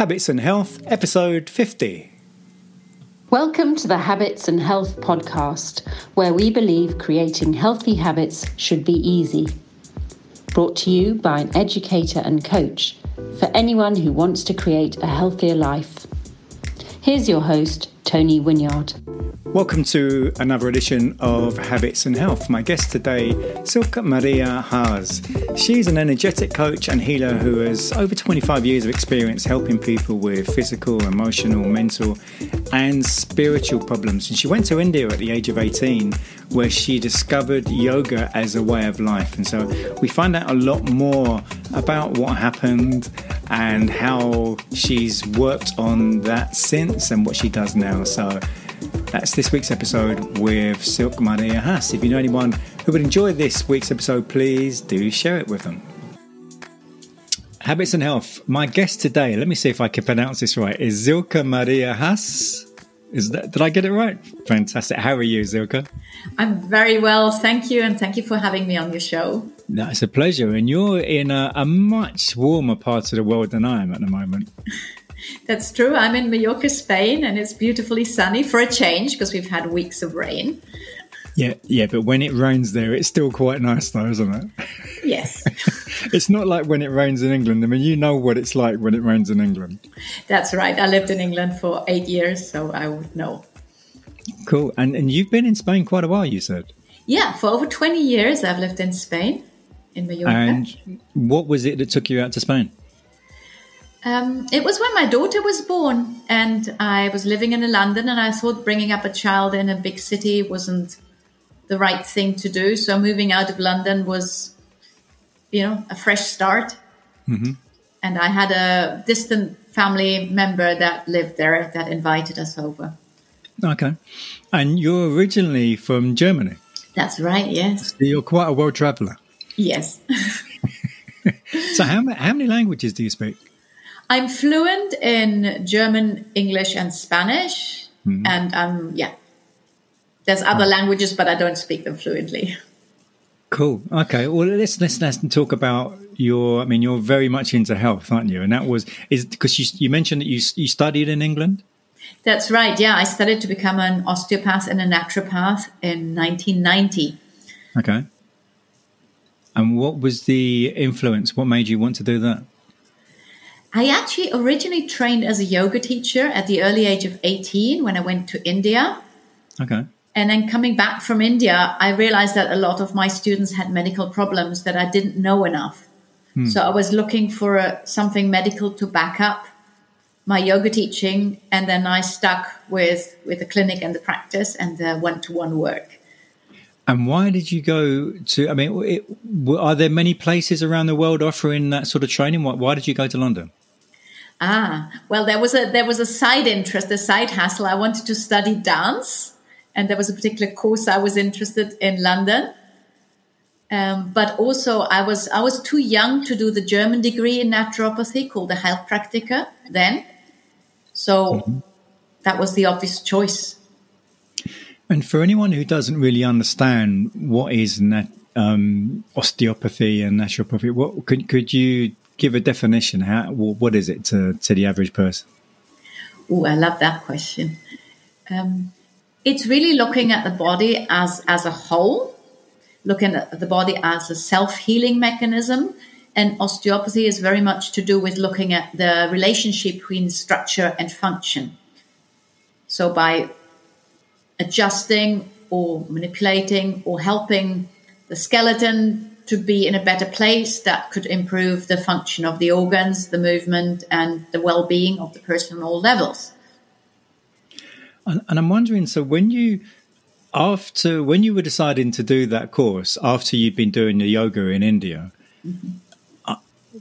Habits and Health, episode 50. Welcome to the Habits and Health podcast, where we believe creating healthy habits should be easy. Brought to you by an educator and coach for anyone who wants to create a healthier life. Here's your host, Tony Winyard. Welcome to another edition of Habits and Health. My guest today, Silke Maria Haas. She's an energetic coach and healer who has over 25 years of experience helping people with physical, emotional, mental, and spiritual problems. And she went to India at the age of 18, where she discovered yoga as a way of life. And so we find out a lot more about what happened and how she's worked on that since and what she does now. So that's this week's episode with Silke Maria Haas. If you know anyone who would enjoy this week's episode, please do share it with them. Habits and Health. My guest today, let me see if I can pronounce this right, is Silke Maria Haas. Is that did I get it right? Fantastic. How are you, Silke? I'm very well, thank you, and thank you for having me on your show. It's a pleasure. And you're in a, a much warmer part of the world than I am at the moment. That's true. I'm in Mallorca, Spain, and it's beautifully sunny for a change because we've had weeks of rain. Yeah, yeah, but when it rains there, it's still quite nice, though, isn't it? Yes. it's not like when it rains in England. I mean, you know what it's like when it rains in England. That's right. I lived in England for eight years, so I would know. Cool. And and you've been in Spain quite a while, you said. Yeah, for over twenty years, I've lived in Spain, in Mallorca. And what was it that took you out to Spain? Um, it was when my daughter was born, and I was living in London, and I thought bringing up a child in a big city wasn't the right thing to do. So moving out of London was, you know, a fresh start. Mm-hmm. And I had a distant family member that lived there that invited us over. Okay, and you're originally from Germany. That's right. Yes. So you're quite a world traveller. Yes. so how how many languages do you speak? I'm fluent in German, English, and Spanish, mm-hmm. and um, yeah, there's other languages, but I don't speak them fluently. Cool. Okay. Well, let's let's let's talk about your. I mean, you're very much into health, aren't you? And that was is because you you mentioned that you you studied in England. That's right. Yeah, I studied to become an osteopath and a naturopath in 1990. Okay. And what was the influence? What made you want to do that? I actually originally trained as a yoga teacher at the early age of 18 when I went to India. Okay. And then coming back from India, I realized that a lot of my students had medical problems that I didn't know enough. Hmm. So I was looking for a, something medical to back up my yoga teaching, and then I stuck with with the clinic and the practice and the one to one work. And why did you go to? I mean, it, are there many places around the world offering that sort of training? Why, why did you go to London? Ah, well, there was a there was a side interest, a side hustle. I wanted to study dance, and there was a particular course I was interested in London. Um, but also, I was I was too young to do the German degree in naturopathy called the Heilpraktiker then, so mm-hmm. that was the obvious choice. And for anyone who doesn't really understand what is nat- um, osteopathy and naturopathy, what could could you give a definition? How what is it to to the average person? Oh, I love that question. Um, it's really looking at the body as as a whole, looking at the body as a self healing mechanism, and osteopathy is very much to do with looking at the relationship between structure and function. So by adjusting or manipulating or helping the skeleton to be in a better place that could improve the function of the organs, the movement, and the well being of the person on all levels. And, and, I'm wondering so when you after when you were deciding to do that course after you'd been doing the yoga in India mm-hmm.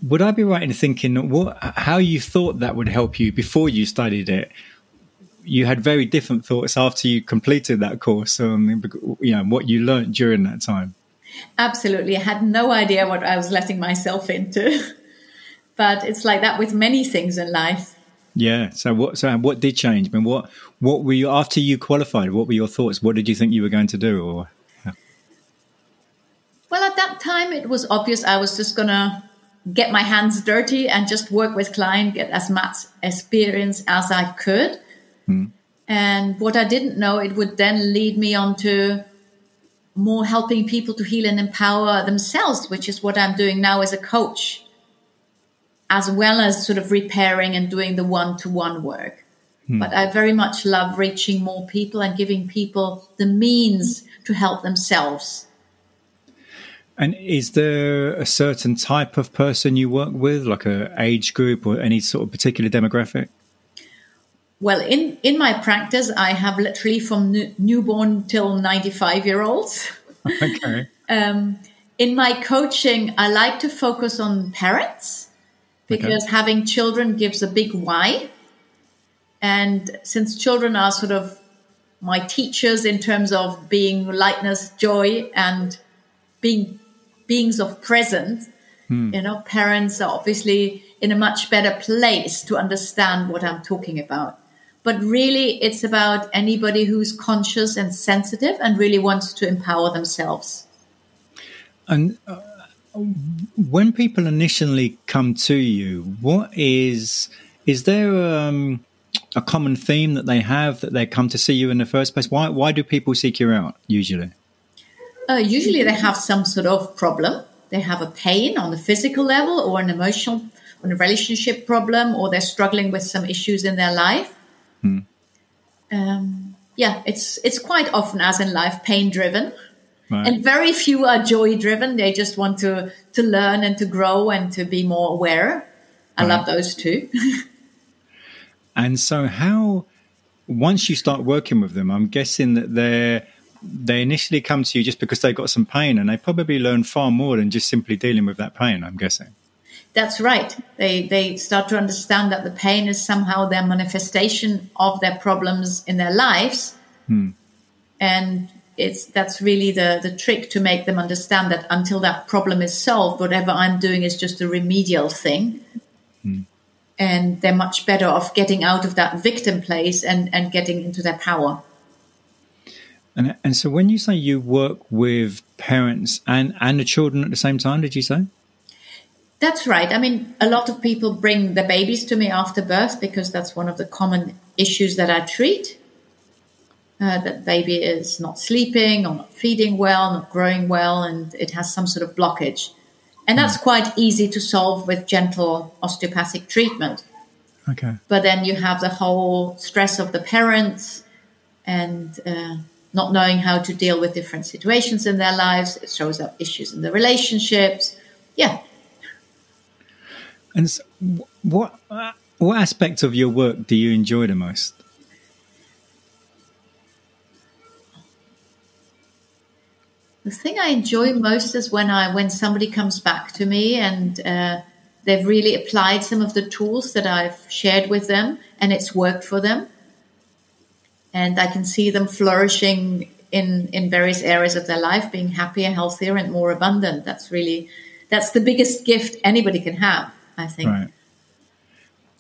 would I be right in thinking what how you thought that would help you before you studied it you had very different thoughts after you completed that course on you know what you learned during that time Absolutely. I had no idea what I was letting myself into. but it's like that with many things in life. Yeah. So what so what did change? I mean what what were you after you qualified, what were your thoughts? What did you think you were going to do or Well, at that time it was obvious I was just going to get my hands dirty and just work with client, get as much experience as I could. Mm. And what I didn't know, it would then lead me on to more helping people to heal and empower themselves, which is what I'm doing now as a coach, as well as sort of repairing and doing the one to one work. Hmm. But I very much love reaching more people and giving people the means to help themselves. And is there a certain type of person you work with, like a age group or any sort of particular demographic? Well, in, in my practice, I have literally from new, newborn till 95 year olds. Okay. um, in my coaching, I like to focus on parents because okay. having children gives a big why. And since children are sort of my teachers in terms of being lightness, joy, and being beings of presence, hmm. you know, parents are obviously in a much better place to understand what I'm talking about. But really, it's about anybody who's conscious and sensitive and really wants to empower themselves. And uh, when people initially come to you, what is is there um, a common theme that they have that they come to see you in the first place? Why why do people seek you out usually? Uh, usually, they have some sort of problem. They have a pain on the physical level, or an emotional, or a relationship problem, or they're struggling with some issues in their life. Hmm. Um, yeah, it's it's quite often, as in life, pain driven. Right. And very few are joy driven. They just want to to learn and to grow and to be more aware. I right. love those too. And so, how once you start working with them, I'm guessing that they're, they initially come to you just because they've got some pain, and they probably learn far more than just simply dealing with that pain. I'm guessing. That's right. They they start to understand that the pain is somehow their manifestation of their problems in their lives, hmm. and it's that's really the the trick to make them understand that until that problem is solved, whatever I'm doing is just a remedial thing. Hmm and they're much better off getting out of that victim place and, and getting into their power. And, and so when you say you work with parents and, and the children at the same time, did you say? That's right. I mean, a lot of people bring the babies to me after birth because that's one of the common issues that I treat. Uh, that baby is not sleeping or not feeding well, not growing well, and it has some sort of blockage. And that's hmm. quite easy to solve with gentle osteopathic treatment. Okay. But then you have the whole stress of the parents and uh, not knowing how to deal with different situations in their lives. It shows up issues in the relationships. Yeah. And so what what aspect of your work do you enjoy the most? The thing I enjoy most is when I when somebody comes back to me and uh, they've really applied some of the tools that I've shared with them and it's worked for them, and I can see them flourishing in in various areas of their life, being happier, healthier, and more abundant. That's really that's the biggest gift anybody can have, I think. Right.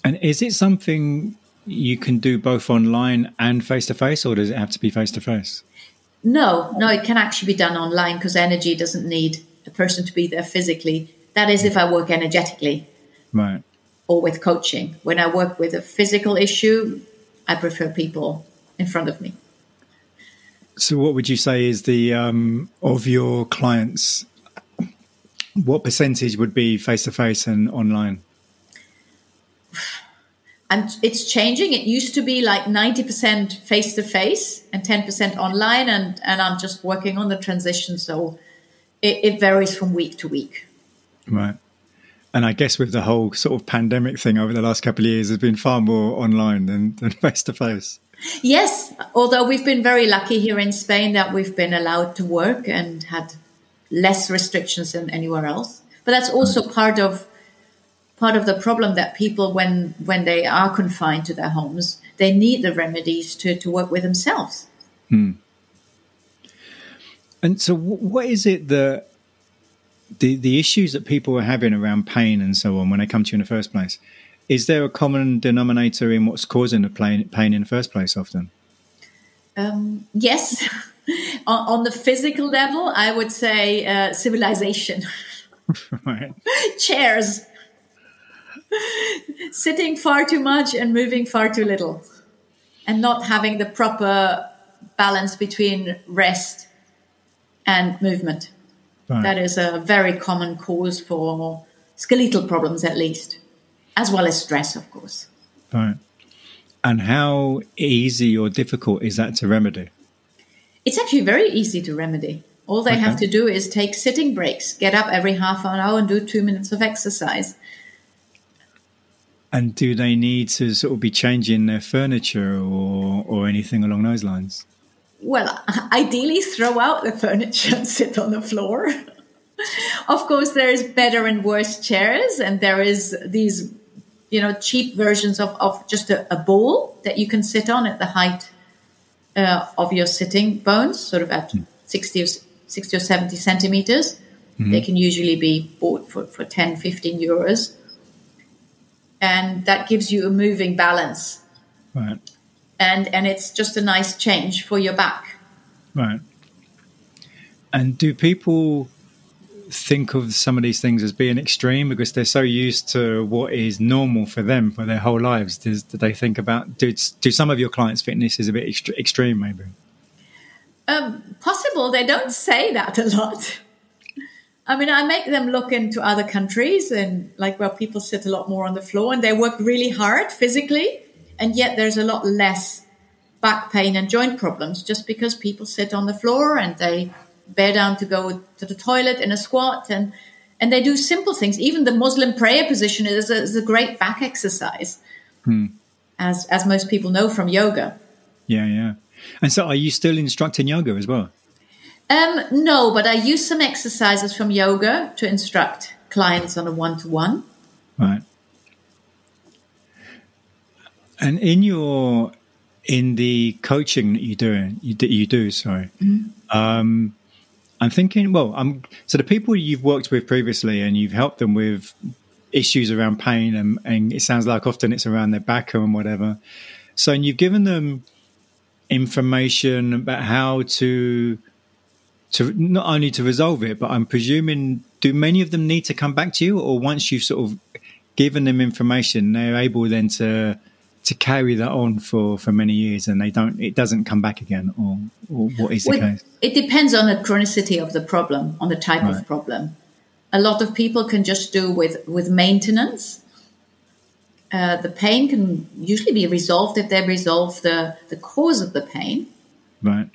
And is it something you can do both online and face to face, or does it have to be face to face? No, no, it can actually be done online because energy doesn't need a person to be there physically. That is if I work energetically. Right. Or with coaching. When I work with a physical issue, I prefer people in front of me. So, what would you say is the um, of your clients? What percentage would be face to face and online? and it's changing. It used to be like 90% face to face and 10% online. And, and I'm just working on the transition. So it, it varies from week to week. Right. And I guess with the whole sort of pandemic thing over the last couple of years, there's been far more online than face to face. Yes, although we've been very lucky here in Spain that we've been allowed to work and had less restrictions than anywhere else. But that's also part of part of the problem that people, when when they are confined to their homes, they need the remedies to to work with themselves. Hmm. And so, what is it that the the issues that people are having around pain and so on when they come to you in the first place? Is there a common denominator in what's causing the pain, pain in the first place? Often, um, yes. on, on, the physical level, I would say uh, civilization. right. chairs. Sitting far too much and moving far too little, and not having the proper balance between rest and movement. Right. That is a very common cause for skeletal problems, at least, as well as stress, of course. Right. And how easy or difficult is that to remedy? It's actually very easy to remedy. All they Okay. have to do is take sitting breaks, get up every half an hour and do two minutes of exercise. And do they need to sort of be changing their furniture or, or anything along those lines? Well, ideally, throw out the furniture and sit on the floor. of course, there's better and worse chairs, and there is these, you know, cheap versions of, of just a, a ball that you can sit on at the height uh, of your sitting bones, sort of at 60 or, 60 or 70 centimeters. They can usually be bought for, for 10, 15 euros. And that gives you a moving balance. Right. And, and it's just a nice change for your back. Right. And do people think of some of these things as being extreme because they're so used to what is normal for them for their whole lives? Does, do they think about do do some of your clients this is a bit extre- extreme? Maybe. Um, possible. They don't say that a lot. I mean, I make them look into other countries and like where people sit a lot more on the floor and they work really hard physically, and yet there's a lot less back pain and joint problems just because people sit on the floor and they bear down to go to the toilet in a squat and and they do simple things. Even the Muslim prayer position is a, is a great back exercise, hmm. as as most people know from yoga. Yeah, yeah. And so, are you still instructing yoga as well? Um, no, but I use some exercises from yoga to instruct clients on a one to one. Right. And in your in the coaching that you do, you do, you do sorry. Um, I'm thinking. Well, I'm so the people you've worked with previously, and you've helped them with issues around pain, and, and it sounds like often it's around their back and whatever. So, and you've given them information about how to to not only to resolve it, but I'm presuming do many of them need to come back to you, or once you've sort of given them information, they're able then to to carry that on for for many years, and they don't it doesn't come back again, or, or what is the With- case? it depends on the chronicity of the problem, on the type Right. of problem. A lot of people can just do with with maintenance. Uh, the pain can usually be resolved if they resolve the, the cause of the pain, Right,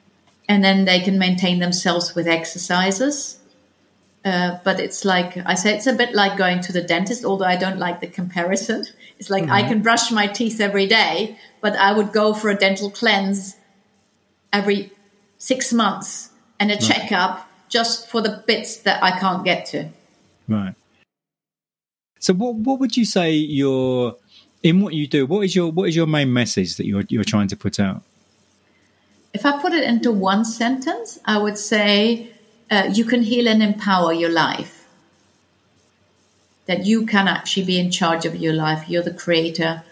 and then they can maintain themselves with exercises. Uh, but it's like I say, it's a bit like going to the dentist, although I don't like the comparison. It's like I can brush my teeth every day, but I would go for a dental cleanse every six months and a checkup just for the bits that I can't get to. right. So, what what would you say your in what you do? What is your what is your main message that you're you're trying to put out? If I put it into one sentence, I would say uh, you can heal and empower your life. That you can actually be in charge of your life. You're the creator.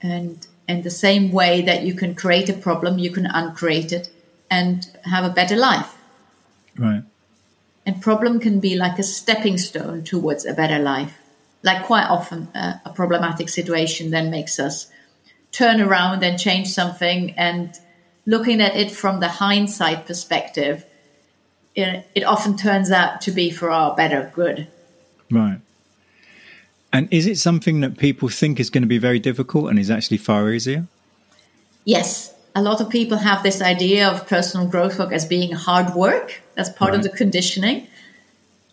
And in the same way that you can create a problem, you can uncreate it and have a better life. Right, And problem can be like a stepping stone towards a better life. Like quite often, uh, a problematic situation then makes us turn around and change something. And looking at it from the hindsight perspective, it, it often turns out to be for our better good. right. And is it something that people think is going to be very difficult and is actually far easier? Yes, a lot of people have this idea of personal growth work as being hard work. That's part of the conditioning.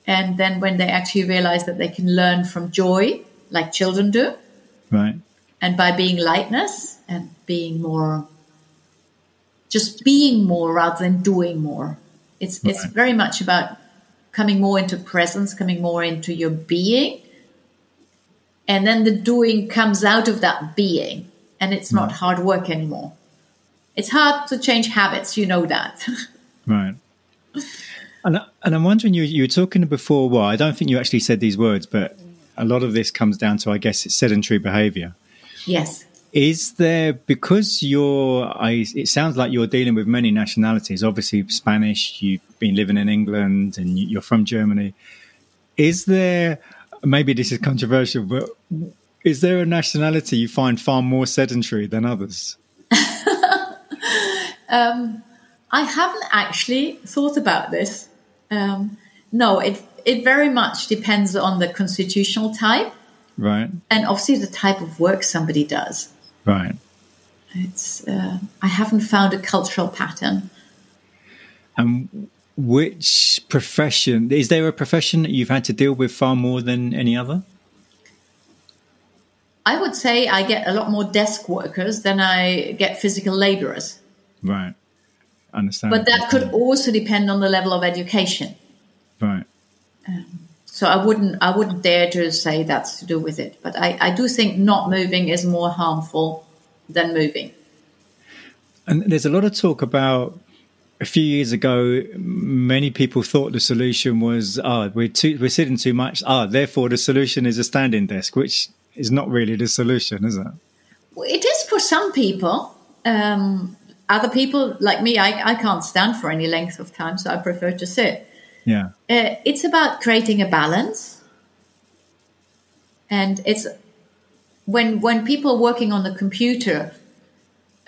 And then when they actually realize that they can learn from joy, like children do, Right, and by being lightness and being more just being more rather than doing more it's it's very much about coming more into presence coming more into your being and then the doing comes out of that being and it's not hard work anymore it's hard to change habits you know that right. And and I'm wondering you you were talking before. Well, I don't think you actually said these words, but a lot of this comes down to, I guess, it's sedentary behaviour. yes Is there because you're? I, it sounds like you're dealing with many nationalities. Obviously, Spanish. You've been living in England, and you- you're from Germany. is there maybe this is controversial, but is there a nationality you find far more sedentary than others? um, I haven't actually thought about this. Um, no, it it very much depends on the constitutional type, right, and obviously the type of work somebody does. Right. It's uh, I haven't found a cultural pattern. And which profession is there a profession that you've had to deal with far more than any other? I would say I get a lot more desk workers than I get physical laborers. Right. Understand. But that could also depend on the level of education. Right. Um, so I wouldn't I wouldn't dare to say that's to do with it. But I, I do think not moving is more harmful than moving. And there's a lot of talk about a few years ago, many people thought the solution was, ah, oh, we're too, we're sitting too much. Ah, therefore the solution is a standing desk, which is not really the solution, is it? It is for some people. Um, other people, like me, I, I can't stand for any length of time, so I prefer to sit. Yeah. Uh, it's about creating a balance. And it's when when people are working on the computer,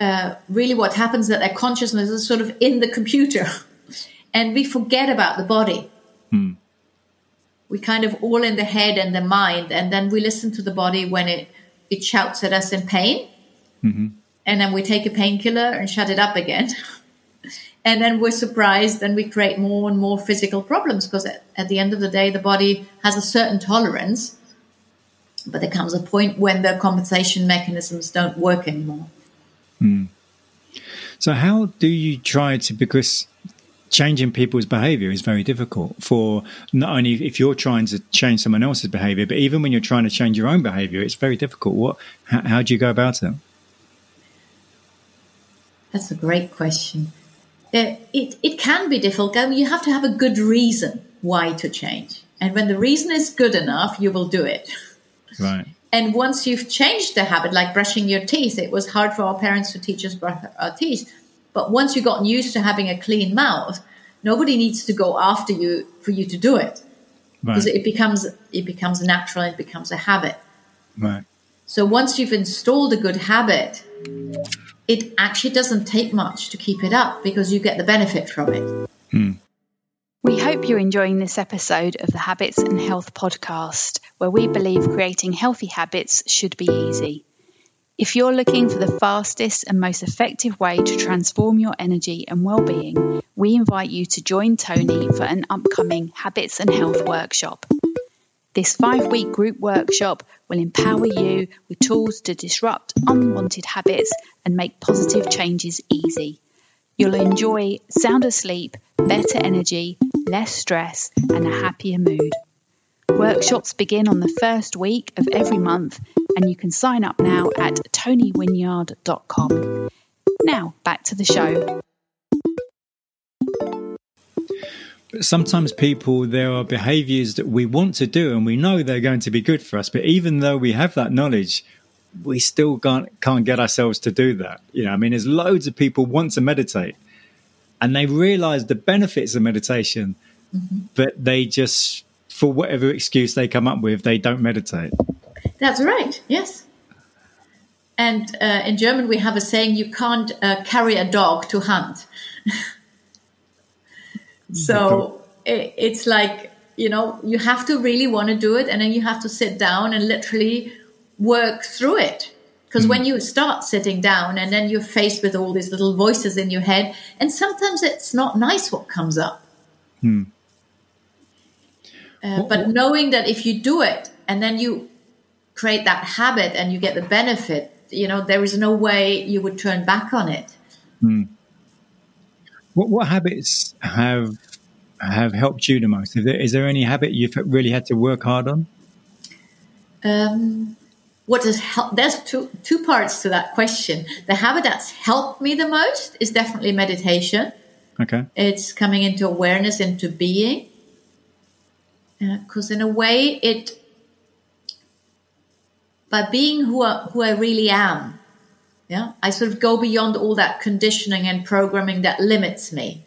uh, really what happens that their consciousness is sort of in the computer and we forget about the body. Hmm. We kind of all in the head and the mind, and then we listen to the body when it, it shouts at us in pain. Mm-hmm. And then we take a painkiller and shut it up again. and then we're surprised and we create more and more physical problems because at, at the end of the day, the body has a certain tolerance. But there comes a point when the compensation mechanisms don't work anymore. Mm. So, how do you try to, because changing people's behavior is very difficult for not only if you're trying to change someone else's behavior, but even when you're trying to change your own behavior, it's very difficult. What, how, how do you go about it? That's a great question. Uh, it, it can be difficult. I mean, you have to have a good reason why to change. And when the reason is good enough, you will do it. Right. And once you've changed the habit, like brushing your teeth, it was hard for our parents to teach us brush our teeth. But once you've gotten used to having a clean mouth, nobody needs to go after you for you to do it because right. it becomes it becomes natural. It becomes a habit. Right. So once you've installed a good habit, it actually doesn't take much to keep it up because you get the benefit from it. Hmm. We hope you're enjoying this episode of the Habits and Health podcast, where we believe creating healthy habits should be easy. If you're looking for the fastest and most effective way to transform your energy and well-being, we invite you to join Tony for an upcoming Habits and Health workshop. This five week group workshop will empower you with tools to disrupt unwanted habits and make positive changes easy. You'll enjoy sounder sleep, better energy, less stress, and a happier mood. Workshops begin on the first week of every month, and you can sign up now at tonywinyard.com. Now, back to the show. Sometimes people, there are behaviors that we want to do and we know they're going to be good for us, but even though we have that knowledge, we still can't can't get ourselves to do that. You know, I mean, there's loads of people want to meditate, and they realize the benefits of meditation, mm-hmm. but they just, for whatever excuse they come up with, they don't meditate. That's right. Yes. And uh, in German, we have a saying: "You can't uh, carry a dog to hunt." So it, it's like you know, you have to really want to do it, and then you have to sit down and literally work through it. Because mm. when you start sitting down and then you're faced with all these little voices in your head, and sometimes it's not nice what comes up. Mm. Uh, but knowing that if you do it and then you create that habit and you get the benefit, you know, there is no way you would turn back on it. Mm. What, what habits have have helped you the most? Is there, is there any habit you've really had to work hard on? Um, what has helped there's two two parts to that question the habit that's helped me the most is definitely meditation okay it's coming into awareness into being because uh, in a way it by being who I, who I really am yeah i sort of go beyond all that conditioning and programming that limits me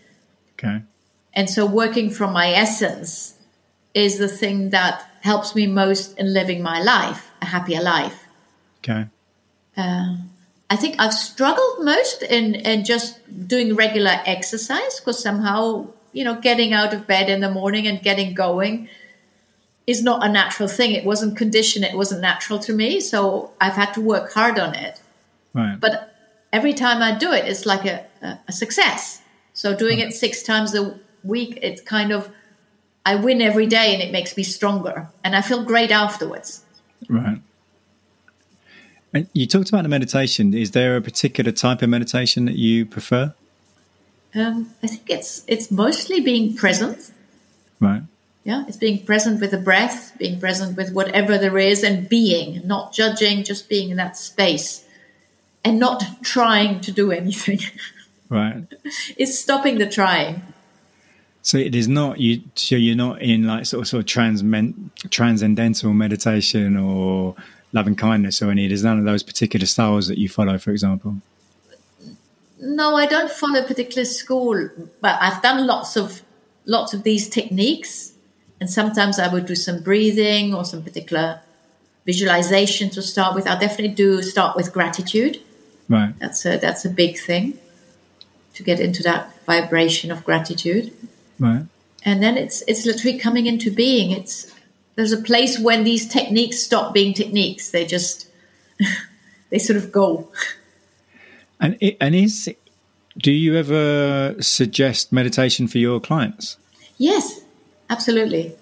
okay and so working from my essence is the thing that helps me most in living my life, a happier life. Okay. Uh, I think I've struggled most in, in just doing regular exercise because somehow, you know, getting out of bed in the morning and getting going is not a natural thing. It wasn't conditioned, it wasn't natural to me. So I've had to work hard on it. Right. But every time I do it, it's like a, a, a success. So doing it six times a week, it's kind of, I win every day and it makes me stronger. And I feel great afterwards. Right. And you talked about the meditation. Is there a particular type of meditation that you prefer? Um, I think it's it's mostly being present. Right. Yeah, it's being present with the breath, being present with whatever there is, and being, not judging, just being in that space, and not trying to do anything. Right. it's stopping the trying. So it is not you. So you're not in like sort of sort of transmen, transcendental meditation or loving kindness or any. There's none of those particular styles that you follow, for example. No, I don't follow a particular school, but I've done lots of lots of these techniques, and sometimes I would do some breathing or some particular visualization to start with. I definitely do start with gratitude. Right. That's a that's a big thing to get into that vibration of gratitude. Right. And then it's it's literally coming into being. It's there's a place when these techniques stop being techniques. They just they sort of go. And it, and is do you ever suggest meditation for your clients? Yes, absolutely.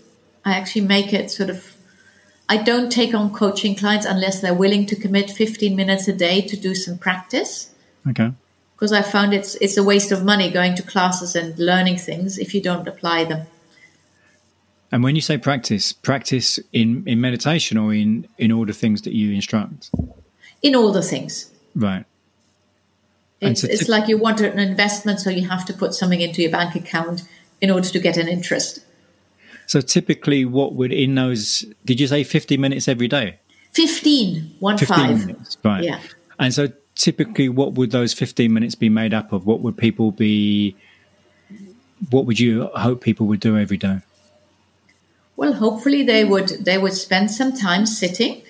I actually make it sort of I don't take on coaching clients unless they're willing to commit 15 minutes a day to do some practice. Okay. Because I found it's it's a waste of money going to classes and learning things if you don't apply them. And when you say practice, practice in, in meditation or in, in all the things that you instruct? In all the things. Right. It's, so it's like you want an investment, so you have to put something into your bank account in order to get an interest. So typically, what would in those? Did you say fifty minutes every day? Fifteen, one 15 five. Minutes, right. Yeah. And so typically, what would those fifteen minutes be made up of? What would people be? What would you hope people would do every day? Well, hopefully they would they would spend some time sitting.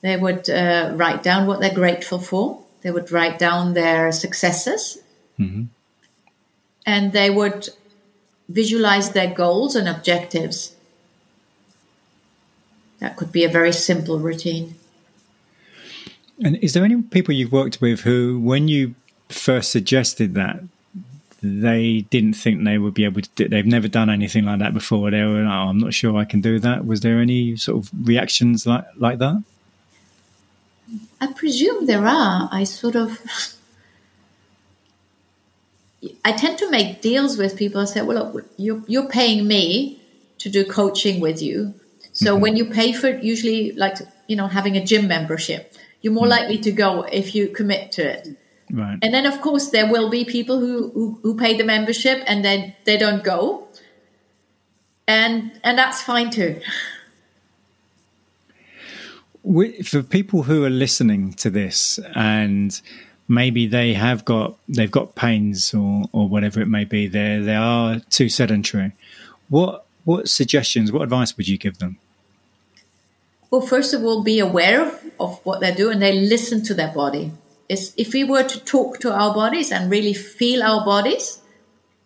They would uh, write down what they're grateful for. They would write down their successes, mm-hmm. and they would visualize their goals and objectives. That could be a very simple routine. And is there any people you've worked with who, when you first suggested that, they didn't think they would be able to do, they've never done anything like that before they were like, oh, i'm not sure i can do that was there any sort of reactions like like that i presume there are i sort of i tend to make deals with people i say well look you're, you're paying me to do coaching with you so mm-hmm. when you pay for it usually like you know having a gym membership you're more mm-hmm. likely to go if you commit to it Right. And then, of course, there will be people who, who, who pay the membership and then they don't go. And, and that's fine too. For people who are listening to this and maybe they have got they've got pains or, or whatever it may be, they they are too sedentary. What what suggestions, what advice would you give them? Well, first of all, be aware of, of what they do and they listen to their body is if we were to talk to our bodies and really feel our bodies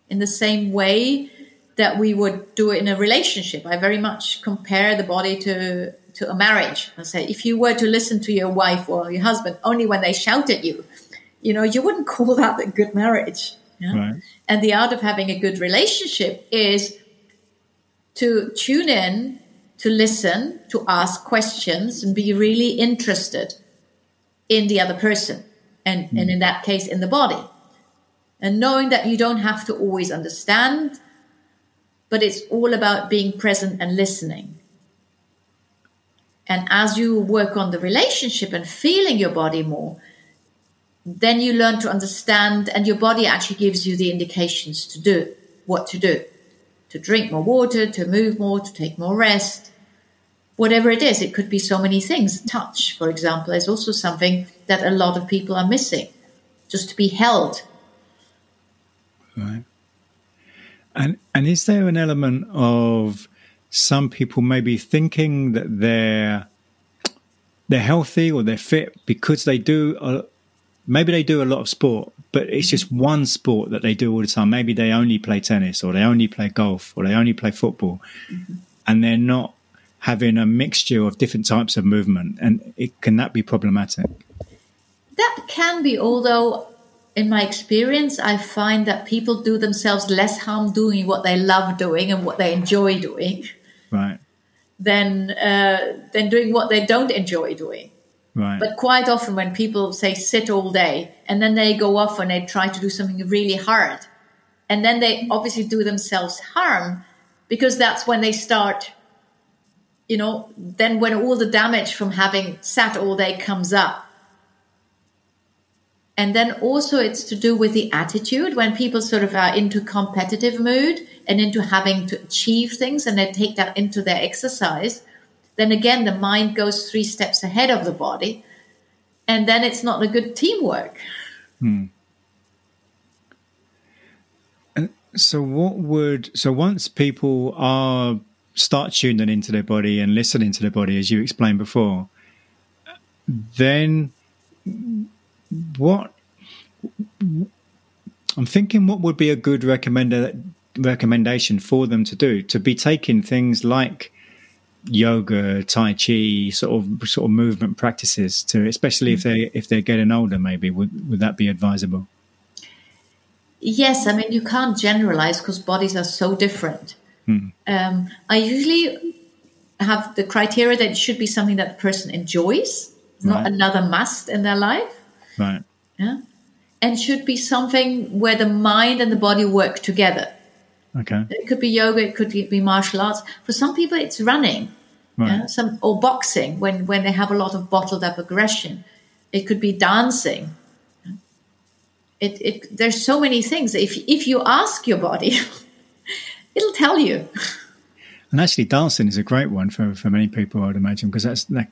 in the same way that we would do it in a relationship. I very much compare the body to to a marriage. I say if you were to listen to your wife or your husband only when they shout at you, you know, you wouldn't call that a good marriage. Yeah? Right. And the art of having a good relationship is to tune in, to listen, to ask questions, and be really interested in the other person and, mm. and in that case in the body and knowing that you don't have to always understand but it's all about being present and listening and as you work on the relationship and feeling your body more then you learn to understand and your body actually gives you the indications to do what to do to drink more water to move more to take more rest whatever it is. It could be so many things. Touch, for example, is also something that a lot of people are missing. Just to be held. Right. And and is there an element of some people maybe thinking that they're they're healthy or they're fit because they do a, maybe they do a lot of sport, but it's just one sport that they do all the time. Maybe they only play tennis or they only play golf or they only play football, mm-hmm. and they're not having a mixture of different types of movement. And it, can that be problematic? That can be, although in my experience, I find that people do themselves less harm doing what they love doing and what they enjoy doing, right? Than uh, than doing what they don't enjoy doing. Right. But quite often, when people say sit all day and then they go off and they try to do something really hard, and then they obviously do themselves harm because that's when they start, you know, then when all the damage from having sat all day comes up and then also it's to do with the attitude when people sort of are into competitive mood and into having to achieve things and they take that into their exercise then again the mind goes three steps ahead of the body and then it's not a good teamwork hmm. so what would so once people are start tuning into their body and listening to their body as you explained before then what I'm thinking what would be a good recommend recommendation for them to do to be taking things like yoga, tai chi, sort of sort of movement practices to especially if they if they're getting older maybe would would that be advisable? Yes, I mean you can't generalize because bodies are so different. Hmm. Um, I usually have the criteria that it should be something that the person enjoys, right. not another must in their life. Right. Yeah. And should be something where the mind and the body work together. Okay. It could be yoga, it could be martial arts. For some people, it's running, right. yeah? some or boxing when when they have a lot of bottled up aggression. It could be dancing. It, it there's so many things. If if you ask your body, it'll tell you. And actually, dancing is a great one for, for many people, I'd imagine, because that's that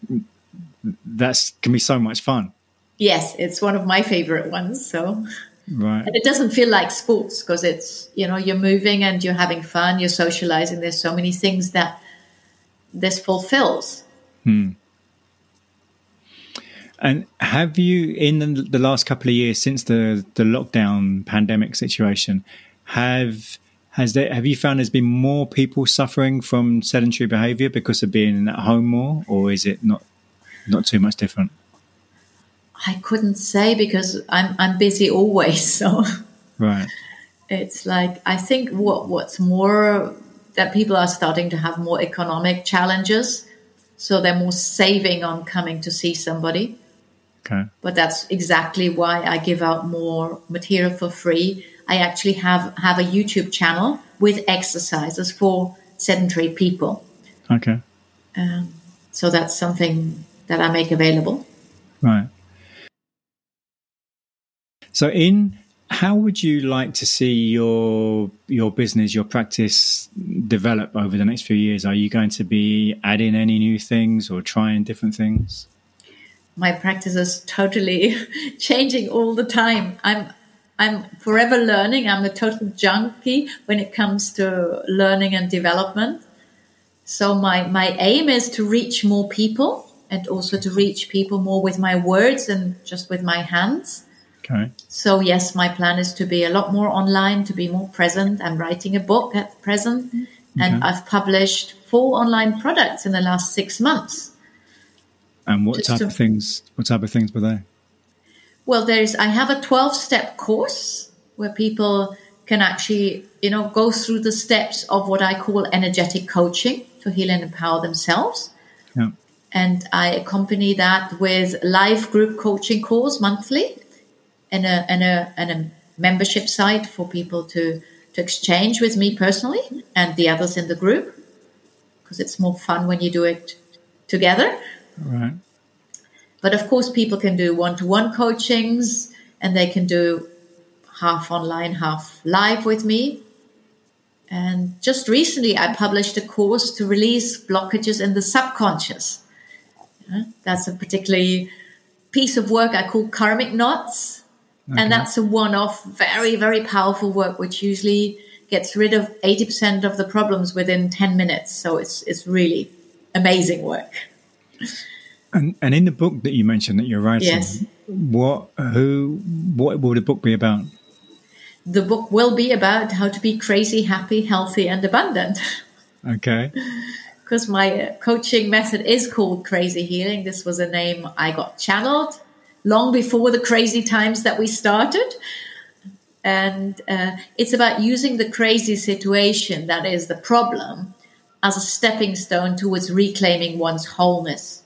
that's can be so much fun. Yes, it's one of my favorite ones. So, right. And it doesn't feel like sports because it's, you know, you're moving and you're having fun, you're socializing. There's so many things that this fulfills. Hmm. And have you, in the, the last couple of years since the, the lockdown pandemic situation, have has there have you found there's been more people suffering from sedentary behaviour because of being at home more, or is it not not too much different? I couldn't say because I'm I'm busy always. So right, it's like I think what what's more that people are starting to have more economic challenges, so they're more saving on coming to see somebody. Okay, but that's exactly why I give out more material for free. I actually have have a YouTube channel with exercises for sedentary people. Okay, um, so that's something that I make available. Right. So, in how would you like to see your your business, your practice develop over the next few years? Are you going to be adding any new things or trying different things? My practice is totally changing all the time. I'm I'm forever learning. I'm a total junkie when it comes to learning and development. So my my aim is to reach more people and also to reach people more with my words and just with my hands Okay. So yes, my plan is to be a lot more online, to be more present. I'm writing a book at present, okay. and I've published four online products in the last six months. And what Just type to, of things? What type of things were they? Well, there's I have a 12 step course where people can actually, you know, go through the steps of what I call energetic coaching to heal and empower themselves. Yeah. And I accompany that with live group coaching calls monthly and a and a and a membership site for people to to exchange with me personally and the others in the group because it's more fun when you do it together. Right. But of course, people can do one-to-one coachings and they can do half online, half live with me. And just recently, I published a course to release blockages in the subconscious. That's a particularly piece of work I call karmic knots Okay. And that's a one off, very, very powerful work, which usually gets rid of 80% of the problems within 10 minutes. So it's, it's really amazing work. And, and in the book that you mentioned that you're writing, Yes. what who what will the book be about? The book will be about how to be crazy, happy, healthy, and abundant. Okay, because my uh, coaching method is called crazy healing this was a name i got channeled long before the crazy times that we started and uh, it's about using the crazy situation that is the problem as a stepping stone towards reclaiming one's wholeness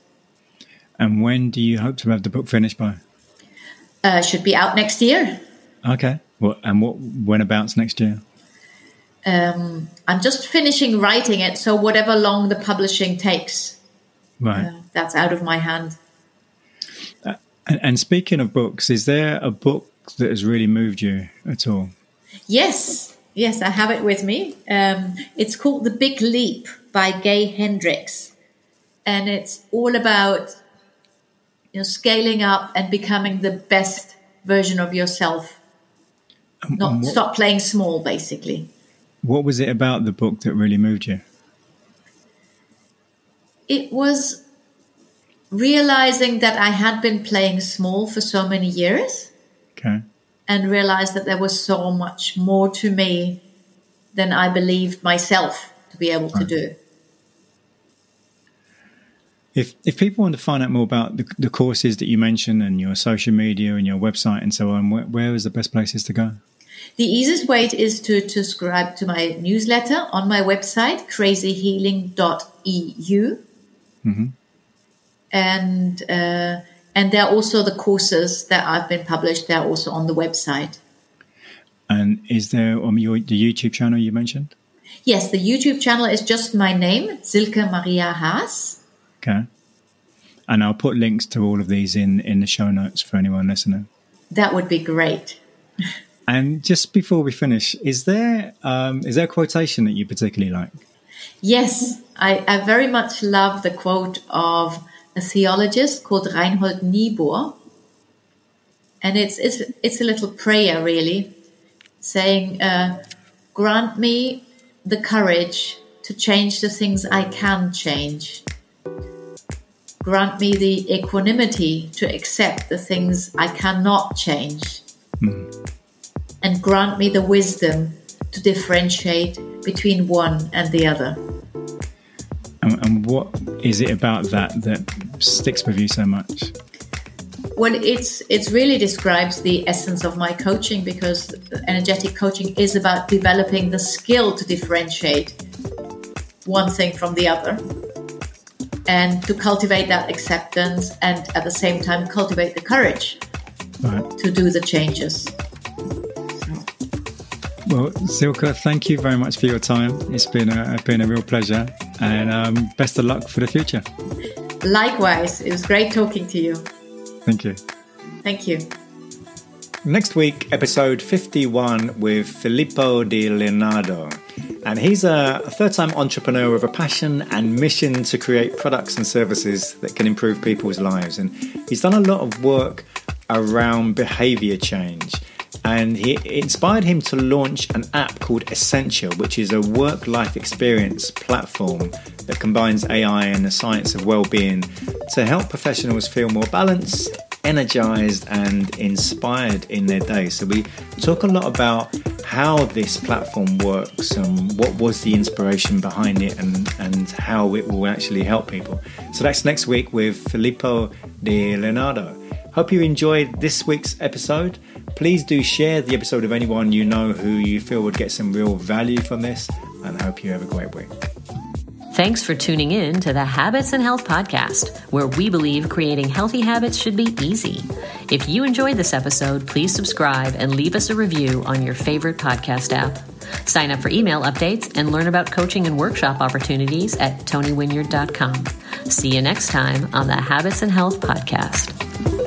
and when do you hope to have the book finished by? uh, should be out next year Okay, what and what whenabouts next year? um, i'm just finishing writing it so whatever long the publishing takes Right. uh, that's out of my hand And, and speaking of books, is there a book that has really moved you at all? Yes, yes, I have it with me. Um, it's called The Big Leap by Gay Hendricks, and it's all about you know scaling up and becoming the best version of yourself. And- Not and what, stop playing small, basically. what was it about the book that really moved you? It was realizing that I had been playing small for so many years. Okay. and realized that there was so much more to me than I believed myself to be able to do. If if people want to find out more about the, the courses that you mentioned and your social media and your website and so on, where, where is the best places to go? The easiest way is to, to subscribe to my newsletter on my website, crazyhealing.eu. Mhm. And uh, and there are also the courses that I've been published. They're also on the website. And is there on your the YouTube channel you mentioned? Yes, the YouTube channel is just my name, Silke Maria Haas. Okay. And I'll put links to all of these in in the show notes for anyone listening. That would be great. And just before we finish, is there um, is there a quotation that you particularly like? Yes, I, I very much love the quote of a theologist called Reinhold Niebuhr. And it's, it's, it's a little prayer, really, saying, uh, Grant me the courage to change the things I can change. Grant me the equanimity to accept the things I cannot change. And grant me the wisdom to differentiate between one and the other. And, and what is it about that that sticks with you so much? Well, it's it's really describes the essence of my coaching because energetic coaching is about developing the skill to differentiate one thing from the other and to cultivate that acceptance and at the same time cultivate the courage Right. to do the changes. Well, Silke, thank you very much for your time. It's been a been a real pleasure, and um, best of luck for the future. Likewise, it was great talking to you. Thank you. Thank you. Next week, episode 51 with Filippo Di Leonardo. And he's a third time entrepreneur with a passion and mission to create products and services that can improve people's lives. And he's done a lot of work around behavior change. And he it inspired him to launch an app called Essentia, which is a work life experience platform that combines AI and the science of well being to help professionals feel more balanced, energized, and inspired in their day. So, we talk a lot about how this platform works and what was the inspiration behind it and, and how it will actually help people. So, that's next week with Filippo Di Leonardo. Hope you enjoyed this week's episode. Please do share the episode with anyone you know who you feel would get some real value from this, and I hope you have a great week. Thanks for tuning in to the Habits and Health Podcast, where we believe creating healthy habits should be easy. If you enjoyed this episode, please subscribe and leave us a review on your favorite podcast app. Sign up for email updates and learn about coaching and workshop opportunities at tonywinyard.com. See you next time on the Habits and Health Podcast.